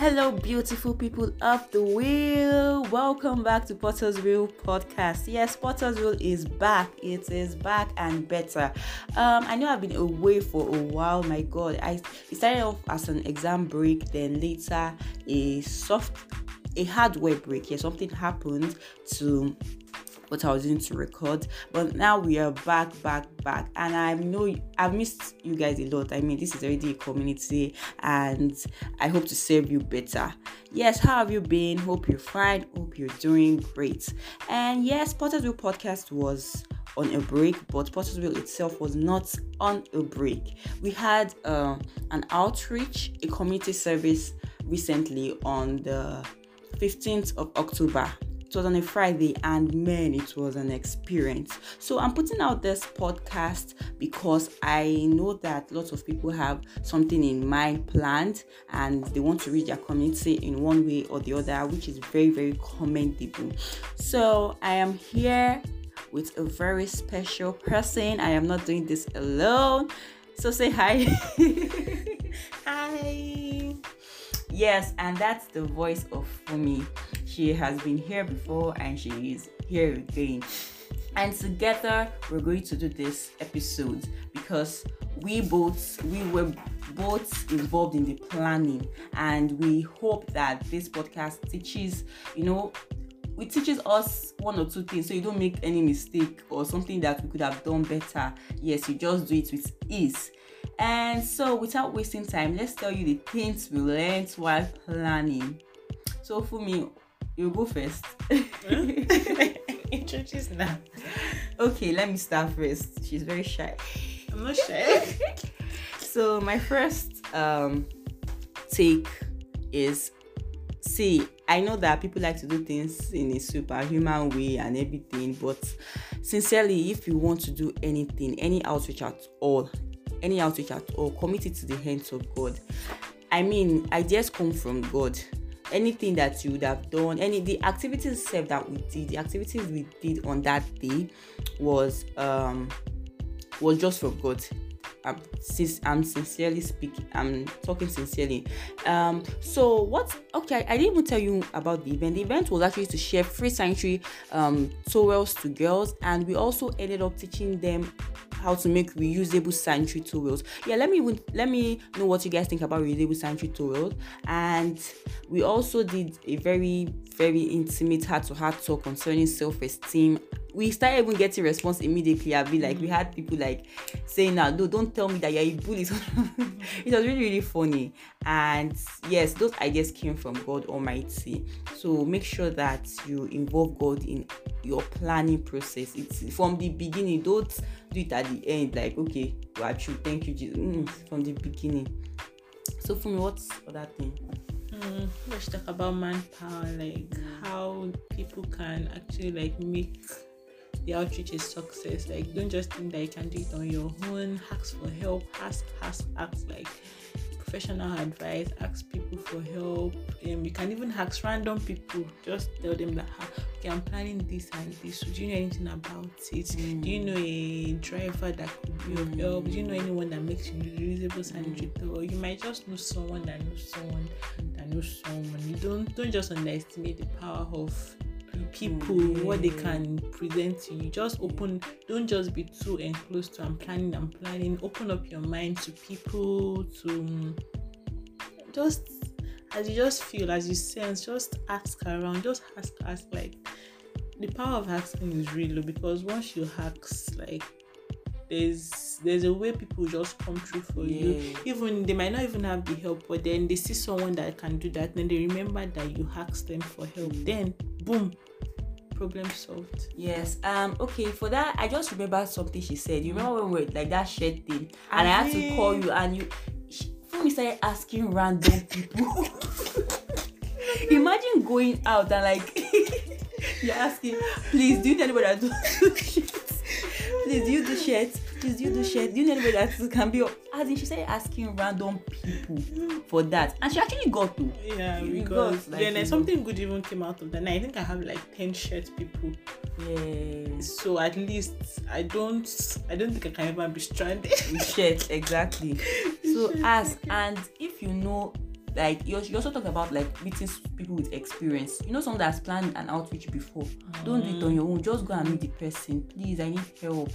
Hello, beautiful people of the wheel. Welcome back to Potter's Wheel podcast. Yes, Potter's Wheel is back. It is back and better. Um, I know I've been away for a while. My God, I started off as an exam break, then later a soft, a hardware break. Yeah, something happened to what I was doing to record. But now we are back, back, back, and I know I've missed you guys a lot. I mean, this is already a community, and I hope to serve you better. Yes, how have you been? Hope you're fine. Hope you're doing great. And yes, Potter's Wheel podcast was on a break, but Potter's Wheel itself was not on a break. We had uh, an outreach, a community service recently on the 15th of October it was on a Friday, and man, it was an experience. So, I'm putting out this podcast because I know that lots of people have something in mind planned and they want to reach their community in one way or the other, which is very, very commendable. So, I am here with a very special person. I am not doing this alone. So, say hi. hi. Yes, and that's the voice of Fumi. She has been here before and she is here again. And together we're going to do this episode because we both we were both involved in the planning and we hope that this podcast teaches, you know, it teaches us one or two things so you don't make any mistake or something that we could have done better. Yes, you just do it with ease. And so, without wasting time, let's tell you the things we learned while planning. So, for me, you go first. Introduce now. Okay, let me start first. She's very shy. I'm not shy. so, my first um, take is see, I know that people like to do things in a superhuman way and everything, but sincerely, if you want to do anything, any outreach at all, any outreach at all, commit it to the hands of God. I mean, ideas come from God. Anything that you would have done, any the activities itself that we did, the activities we did on that day was um was just for God. I'm, I'm sincerely speaking. I'm talking sincerely. Um, so what? Okay, I didn't even tell you about the event. The event was actually to share free sanitary um, towels to girls, and we also ended up teaching them how to make reusable sanitary towels. Yeah, let me let me know what you guys think about reusable sanitary towels. And we also did a very very intimate heart to heart talk concerning self esteem we started even getting response immediately. I'd be like, mm. we had people like saying, "Now, no, don't tell me that you're a bully." it was really, really funny. And yes, those ideas came from God Almighty. So make sure that you involve God in your planning process. It's from the beginning. Don't do it at the end. Like, okay, you are true. Thank you, Jesus. Mm, from the beginning. So for me, what's other thing? Mm, let's talk about manpower, like mm. how people can actually like make the outreach is success. Like, don't just think that you can do it on your own. Ask for help. Ask, ask, ask. Like professional advice. Ask people for help. Um, you can even ask random people. Just tell them that, okay, I'm planning this and this. Do you know anything about it? Mm. Do you know a driver that could be of mm. help? Do you know anyone that makes reusable sanitary towel? You might just know someone that knows someone that knows someone. You don't don't just underestimate the power of people mm. what they can present to you just open don't just be too enclosed to i'm planning i'm planning open up your mind to people to just as you just feel as you sense just ask around just ask ask like the power of asking is real because once you ask like there's there's a way people just come through for yeah. you even they might not even have the help but then they see someone that can do that then they remember that you asked them for help then boom problem solved. Yes um okay for that i just remember something she said. You remember when we were like that shared thing? And i, I had to call you and you when we started asking random people. Imagine going out and like you're asking please do you know anybody that do shit? Please do you do shit please you do shit do you know anybody that can be as in she started asking random people for that. And she actually got to. Yeah we got, got like, yeah something good even came out of that. And i think i have like 10 shirt people. Yeah so at least i don't i don't think i can ever be stranded. Shirt exactly. So ask and if you know like you, also talk about like meeting people with experience. You know, someone that's planned an outreach before. Don't do it on your own. Just go and meet the person. Please, I need help.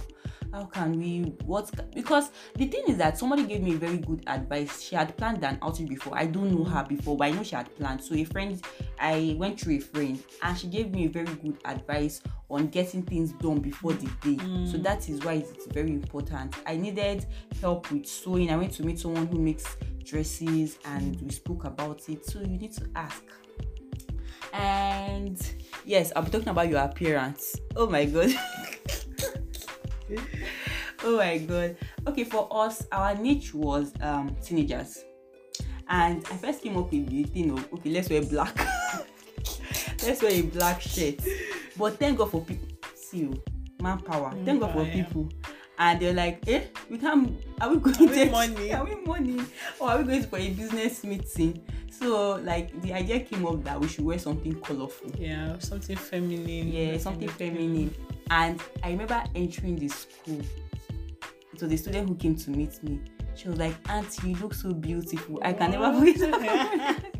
How can we? What? Because the thing is that somebody gave me very good advice. She had planned an outing before. I don't know her before, but I know she had planned. So a friend, I went through a friend, and she gave me very good advice on getting things done before the day. So mm. that is why it's very important. I needed help with sewing. I went to meet someone who makes dresses, and we spoke about it. So you need to ask. And yes, I'll be talking about your appearance. Oh my god. oh my god. Okay, for us, our niche was um teenagers. And I first came up with the thing of okay, let's wear black. let's wear a black shirt. But thank God for people. See you, manpower. Thank God for people. And they're like, eh, we can't. Are we going Are we to money? Are we money? Or are we going for a business meeting? So like the idea came up that we should wear something colorful. Yeah, something feminine. Yeah, something feminine. And I remember entering the school. It was a student who came to meet me. She was like, Auntie, you look so beautiful. I can never What? forget.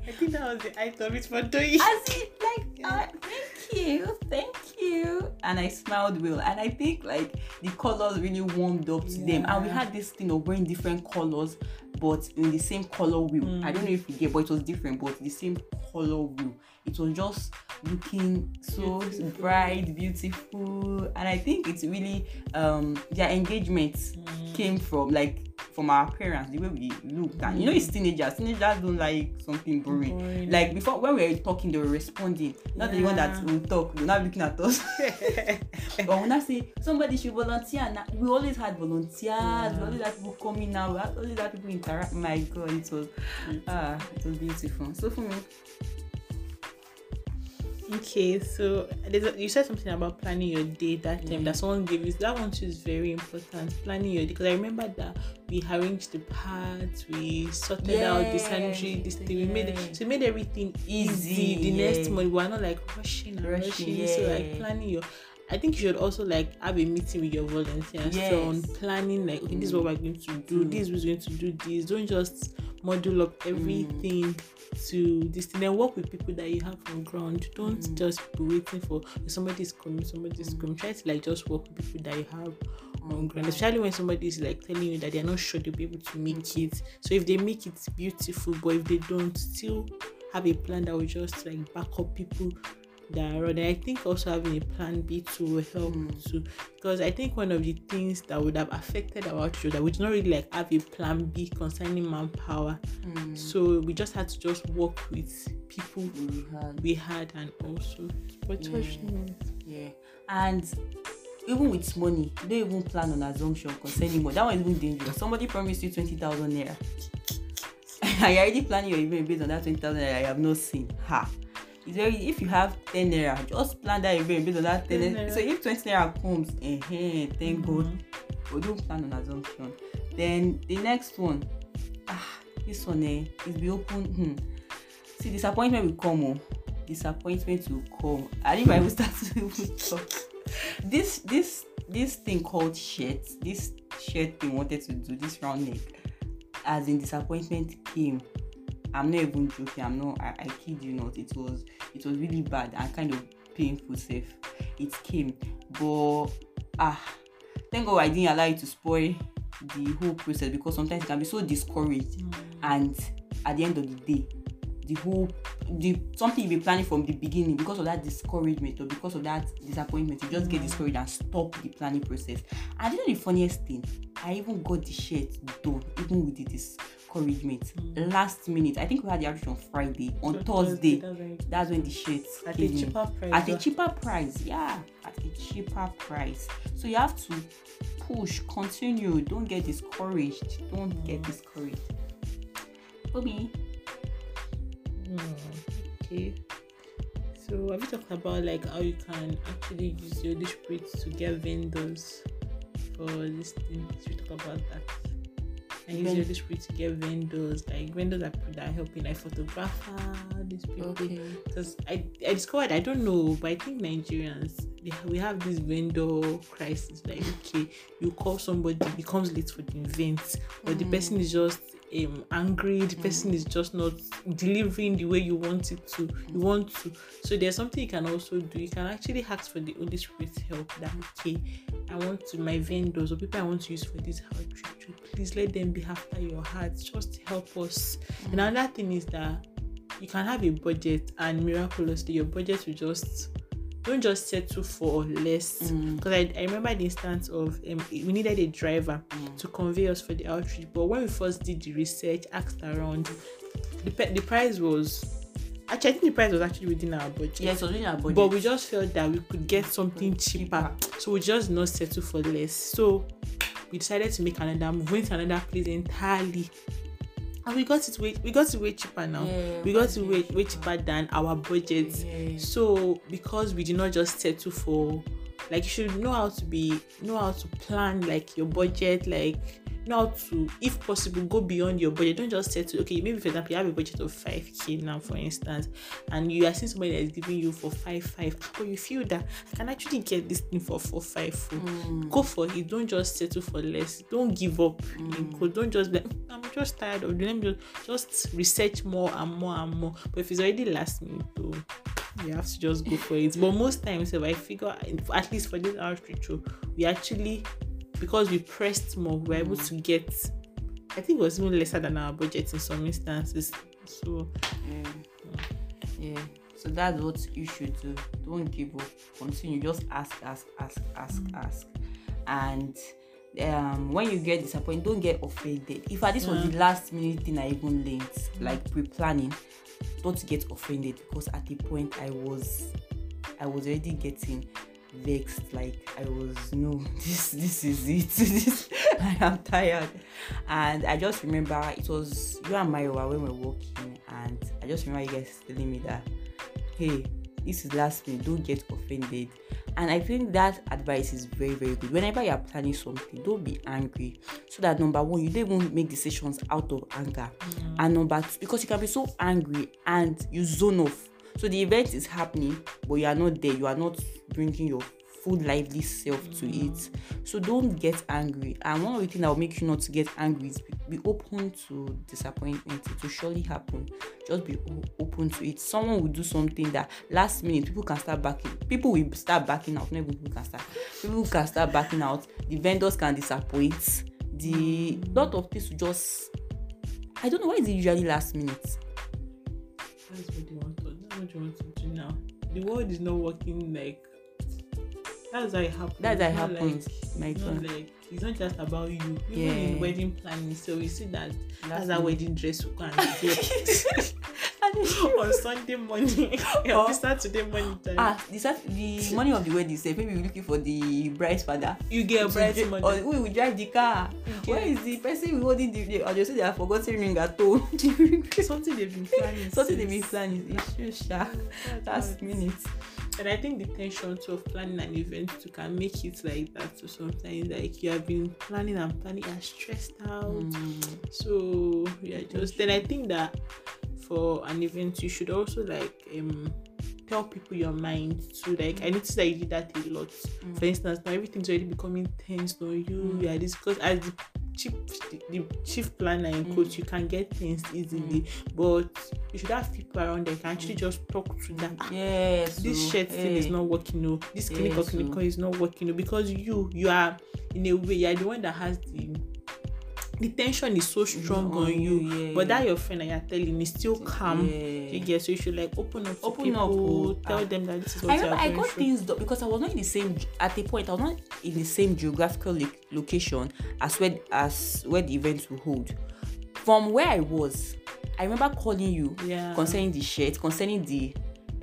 I think that was the height of it for doing. I see, like, uh, thank you, thank you. And I smiled well. And I think like the colors really warmed up to them. And we Yeah. had this thing of wearing different colors, but in the same color wheel. I don't know if you get, but it was different, but the same color wheel. It was just looking so Beautiful. bright, beautiful. And I think it's really um their engagement came from like from our parents, the way we looked. And you know, it's teenagers. Teenagers don't like something boring. Boring. Like before, when we were talking, they were responding. Not the one that Yeah. will talk. They're not looking at us. but when I say somebody should volunteer, now we always had volunteers. We always had people coming now. We always had people interact. My God, it was ah, it was beautiful. So for me, Okay, so a- you said something about planning your day that time Yeah. that someone gave you. That one too is very important. Planning your day because I remember that we arranged the parts, we sorted out the sanitary, this thing. We made it so it made everything easy. Easy, The next yeah. morning we are not like rushing and rushing. Rushing, So like planning your. I think you should also like have a meeting with your volunteers so on planning like okay, this is what we're going to do. Mm. This is going to do this. Don't just model up everything to this thing and work with people that you have on ground. Don't Mm. just be waiting for somebody's coming, somebody's coming. Try to like just work with people that you have on ground, especially when somebody is like telling you that they're not sure they'll be able to make it. So if they make it beautiful, but if they don't, still have a plan that will just like back up people that are. And I think also having a plan B too will help Mm. too. Because I think one of the things that would have affected our that we did not really like have a plan B concerning manpower. mm, So we just had to just work with people we had we had and also but Yeah. yeah, and even with money, you don't even plan on assumption concerning money. That one is even dangerous. Somebody promised you twenty thousand naira. and you're already planning your event based on that twenty thousand naira you have not seen. Ha. It's very if you have 10 naira, just plan that event based on that 10 10 naira. So if 20 naira comes, eh, thank God. Mhm. But don't plan on assumption. Then the next one, ah, this one eh, is be open. Hmm. See, disappointment will come. Oh. Disappointment will come. I think I will start to even talk. This this this thing called shirt, this shirt they wanted to do, this round neck, as in disappointment came. I'm not even joking. I'm not. I, I kid you not. It was it was really bad and kind of painful. Safe. It came, but ah, thank God I didn't allow it to spoil the whole process because sometimes it can be so discouraged and at the end of the day the whole the something you be planning from the beginning because of that discouragement or because of that disappointment you just get discouraged and stop the planning process. And you know the funniest thing. I even got the shirt done even with the discouragement. Last minute. I think we had the outreach on friday on So thursday. That's when- that's when the shirt At a came in. cheaper price. at a cheaper price yeah. At a cheaper price. So you have to push continue. Don't get discouraged. Don't get discouraged. For me Hmm, okay. So have you talked about like how you can actually use your dish Spirit to get vendors for this thing? Should we talk about that? And use your dish to get vendors, like vendors that, that are helping, like photographer, these people. Because I, I discovered I don't know, but I think Nigerians they, we have this vendor crisis. Like okay, you call somebody becomes late for the event, but the person is just um angry the person is just not delivering the way you want it to you want to. So there's something you can also do. You can actually ask for the holy spirit's help that okay i want to my vendors or people i want to use for this outreach please let them be after your heart. Just help us. And another thing is that you can have a budget and miraculously your budget will just don't just settle for less. Because I, I remember the instance of um, we needed a driver to convey us for the outreach but when we first did the research asked around the, pe- the price was actually i think the price was actually within our budget. Yes, so our budget. but we just felt that we could get something cheaper. So we just not settle for less. So we decided to make another move went to another place entirely and we got it way we got it way cheaper now. Yeah, we got it way way cheaper than our budget. Yeah. so because we did not just settle for like you should know how to be know how to plan like your budget like how to if possible go beyond your budget. Don't just settle okay maybe for example you have a budget of 5k now for instance and you are seeing somebody that is giving you for 5 5 but you feel that i can actually get this thing for 4 5 4 go for it. Don't just settle for less. Don't give up. Code don't just be like "Mm, i'm just tired of doing just, just research more and more and more. But if it's already last minute though you have to just go for it. But most times if i figure at least for this outreach oh, we actually because we pressed more we were able to get i think it was even lesser than our budget in some instances so yeah. yeah. So that's what you should do. Don't give up. Continue. Just ask, ask, ask, ask, ask. And um, when you get disappointed, don't get offended. If this was the last minute thing I even learned, like pre-planning, don't get offended because at the point I was, I was already getting vexed. Like I was, no, this, this is it. this, I am tired. And I just remember it was you and Mayowa when we were walking, and I just remember you guys telling me that, hey, this is last minute, don't get offended. And I think that advice is very, very good. Whenever you are planning something, don't be angry. So that number one, you don't even make decisions out of anger. Mm. And number two, because you can be so angry and you zone off. So the event is happening, but you are not there. You are not bringing your full lively self to it. So don't get angry. And one of the things that will make you not to get angry is be, open to disappointment. It will surely happen. Just be open to it. Someone will do something that last minute people can start backing. People will start backing out. Not people can start. People can start backing out. The vendors can disappoint. The lot of things will just. I don't know why is it usually last minute. that's what they you want to do now. The world is not working like that's how it happens That's how it happens, like, my friend. like it's not just about you. Even Yeah. in wedding planning so we see that that's Last our wedding dress we can And it's on Sunday morning. Or- or Saturday morning time. Ah the the money of the wedding sef maybe we looking for the bride's father. You get a to bride dri- money or who will drive the car. Okay. where is the person holding the the or they say they have forgotten ring at home? Ring something they've been planning something they since. been planning is true sha. That's last how it- minute. And I think the tension too of planning an event too can make it like that. So sometimes. Like you have been planning and planning, you're stressed out. So yeah, just then I think that for an event you should also like um tell people your mind too. Like I noticed that you did that a lot. Mm. For instance, now everything's already becoming tense on you. Mm. Yeah, this because as the chief the, the chief planner in quotes, mm. you can get things easily. But you should have people around that can actually just talk to them. "Ah, yes this oh, shirt thing is not working no this clinical Yes, clinical oh. is not working no because you you are in a way you are the one that has the the tension is so strong on on you yeah. but that your friend that you're telling is still calm Yeah. you get so you should like open up to Open people up, oh, tell ah. them that this is what I remember I got through things done because I was not in the same at a point I was not in the same geographical lo- location as where as where the events will hold. From where I was, I remember calling you Yeah. concerning the shirt, concerning the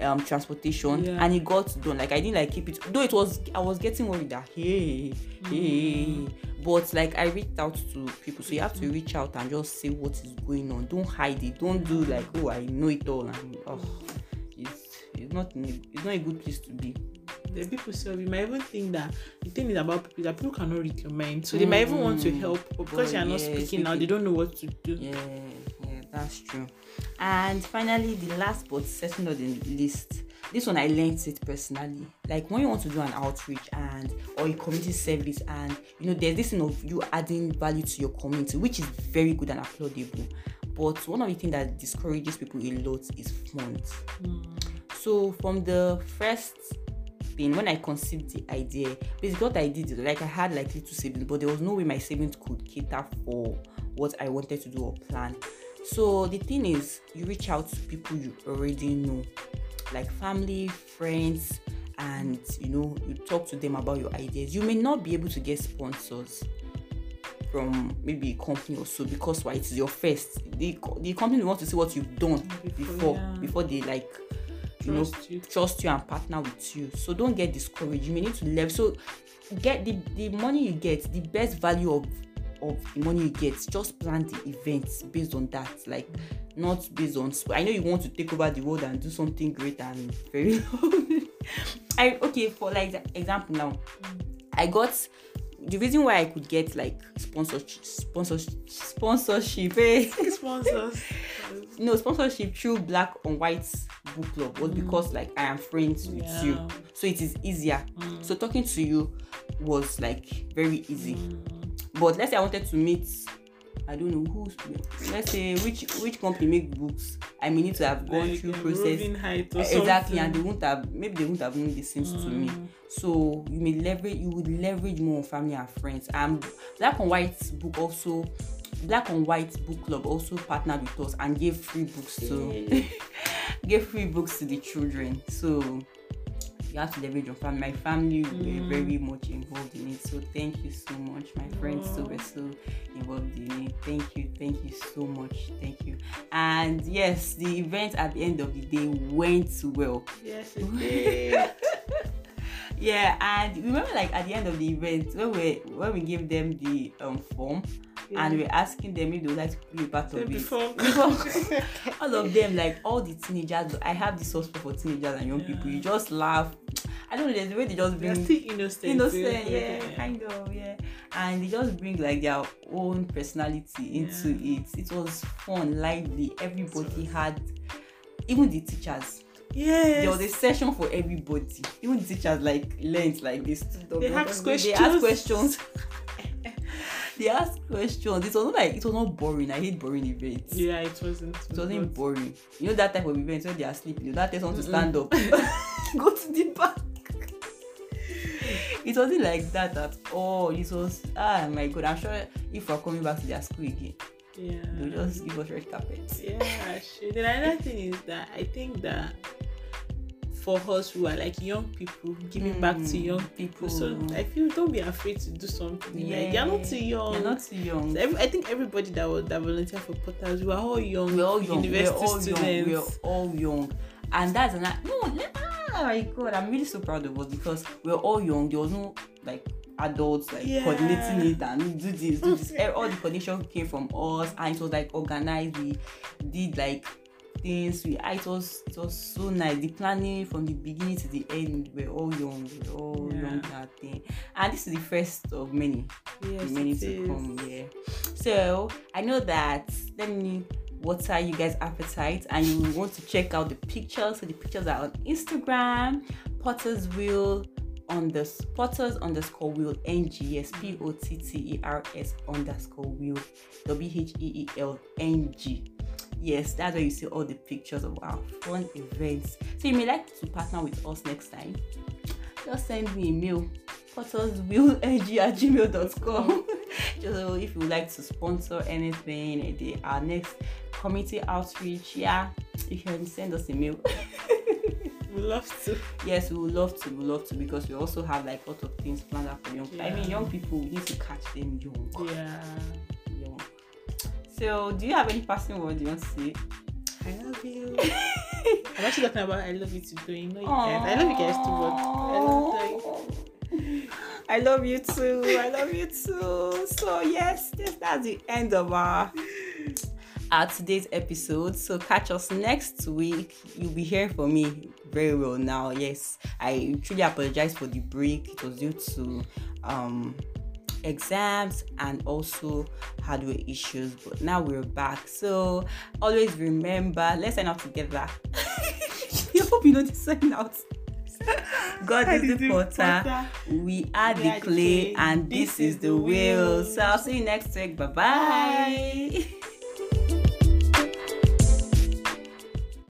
um transportation, Yeah. and it got done. Like I didn't like keep it though it was I was getting worried that hey, hey. But like I reached out to people, so you have to reach out and just say what is going on. Don't hide it. Don't do like oh I know it all and oh it's it's not it's not a good place to be. the people say you might even think that the thing is about people that people cannot read your mind so they might even want to Mm. help but because But you're not yeah, speaking now they speaking- don't know what to do Yeah, yeah, That's true. And finally, the last but certainly not the least, this one I learned it personally. Like when you want to do an outreach and or a community service, and you know, there's this thing of you adding value to your community, which is very good and applaudable. But one of the things that discourages people a lot is funds. Hmm. So from the first thing when I conceived the idea, basically what I did is like I had like little savings, but there was no way my savings could cater for what I wanted to do or plan. So the thing is, you reach out to people you already know, like family, friends, and you know, you talk to them about your ideas. You may not be able to get sponsors from maybe a company or so because why it's your first. The the company want to see what you've done Before, before yeah. before they like you know Trust you. trust you and partner with you. So don't get discouraged. You may need to level. So get the the money you get, the best value of of the money you get. Just plan the events based on that. Like not based on. I know you want to take over the world and do something great and very. I okay for like example now. I got the reason why I could get like sponsorship sponsorship sponsorship. Eh? Sponsors. no sponsorship through black on white book club was because like i am friends with Yeah. you so it is easier so talking to you was like very easy but let's say i wanted to meet i don't know who's let's say which which company make books? I may need to have gone Like, through um, process exactly and they won't have maybe they won't have known these things to me. Mm. so you may leverage you would leverage more on family and friends. And black and white book also black and white book club also partnered with us and gave free books to Yay. gave free books to the children. So you have to leverage your family. My family Mm. were very much involved in it. So thank you so much my friends so were so involved in it. Thank you thank you so much. Thank you. And yes the event at the end of the day went well. Yes, it did. yeah and remember like at the end of the event when we when we gave them the um form and we we're asking them if they would like to be part of it. before, all of them like all the teenagers i have this soft for teenagers and young Yeah. people. You just laugh. I don't know there's a way they just they're bring still innocent. innocent yeah kind of yeah. And they just bring like their own personality into it. It was fun lively. Everybody had even the teachers. Yes. there was a session for everybody. Even the teachers like learned like up. They they asked they asked questions. they asked questions. It was not like it was not boring. I hate boring events. Yeah, it wasn't. it wasn't but- boring. You know that type of event when they are sleeping. You don't tell someone to stand up. Go to the back. It wasn't like that at all. It was ah my god i'm sure if we're coming back to their school again Yeah. they'll just give us red carpet Yeah, shit. Then another thing is that I think that for us who are like young people, giving back to Mm, young people. So people. I feel don't be afraid to do something. Like they're not too young. You're not too young So every, I think everybody that was that volunteer for Potters, we were all young. we're all young we're University all students. young we're all young and that's an no ah my god i'm really so proud of us because we're all young there was no like adults like Yeah. coordinating it and do this do this Eh, all the coordination came from us and it was like organized we did like things. We it was it was so nice. The planning from the beginning to the end we're all young we're all Yeah. young that thing. And this is the first of many. Yes, many to is. come yeah. So i know that let me water you guys appetite and you want to check out the pictures. So the pictures are on instagram potter's wheel on the potters underscore wheel ng yes p-o-t-t-e-r-s underscore wheel E w-h-e-e-l-n-g yes that's where you see all the pictures of our fun events. So you may like to partner with us next time. Just send me a mail potterswheelng at gmail.com so if you would like to sponsor anything eh, the, our next community outreach yeah you can send us a mail We love to. yes we would love to we love to because we also have like a lot of things planned out for young i mean young people we need to catch them young. Yeah. So do you have any passing word you want to say I love you. I'm actually talking about I love you too, though. You know you guys. I love you guys too, but I love you. I love you too. I love you too. So yes, this that's the end of our our today's episode. So catch us next week. You'll be hearing from me very well now. Yes, I truly apologize for the break. It was due to um exams and also hardware issues. But now we're back. So always remember, let's sign out together. I hope you know the sign out. God is the potter, we are the clay, and this is the wheel. So I'll see you next week. Bye bye.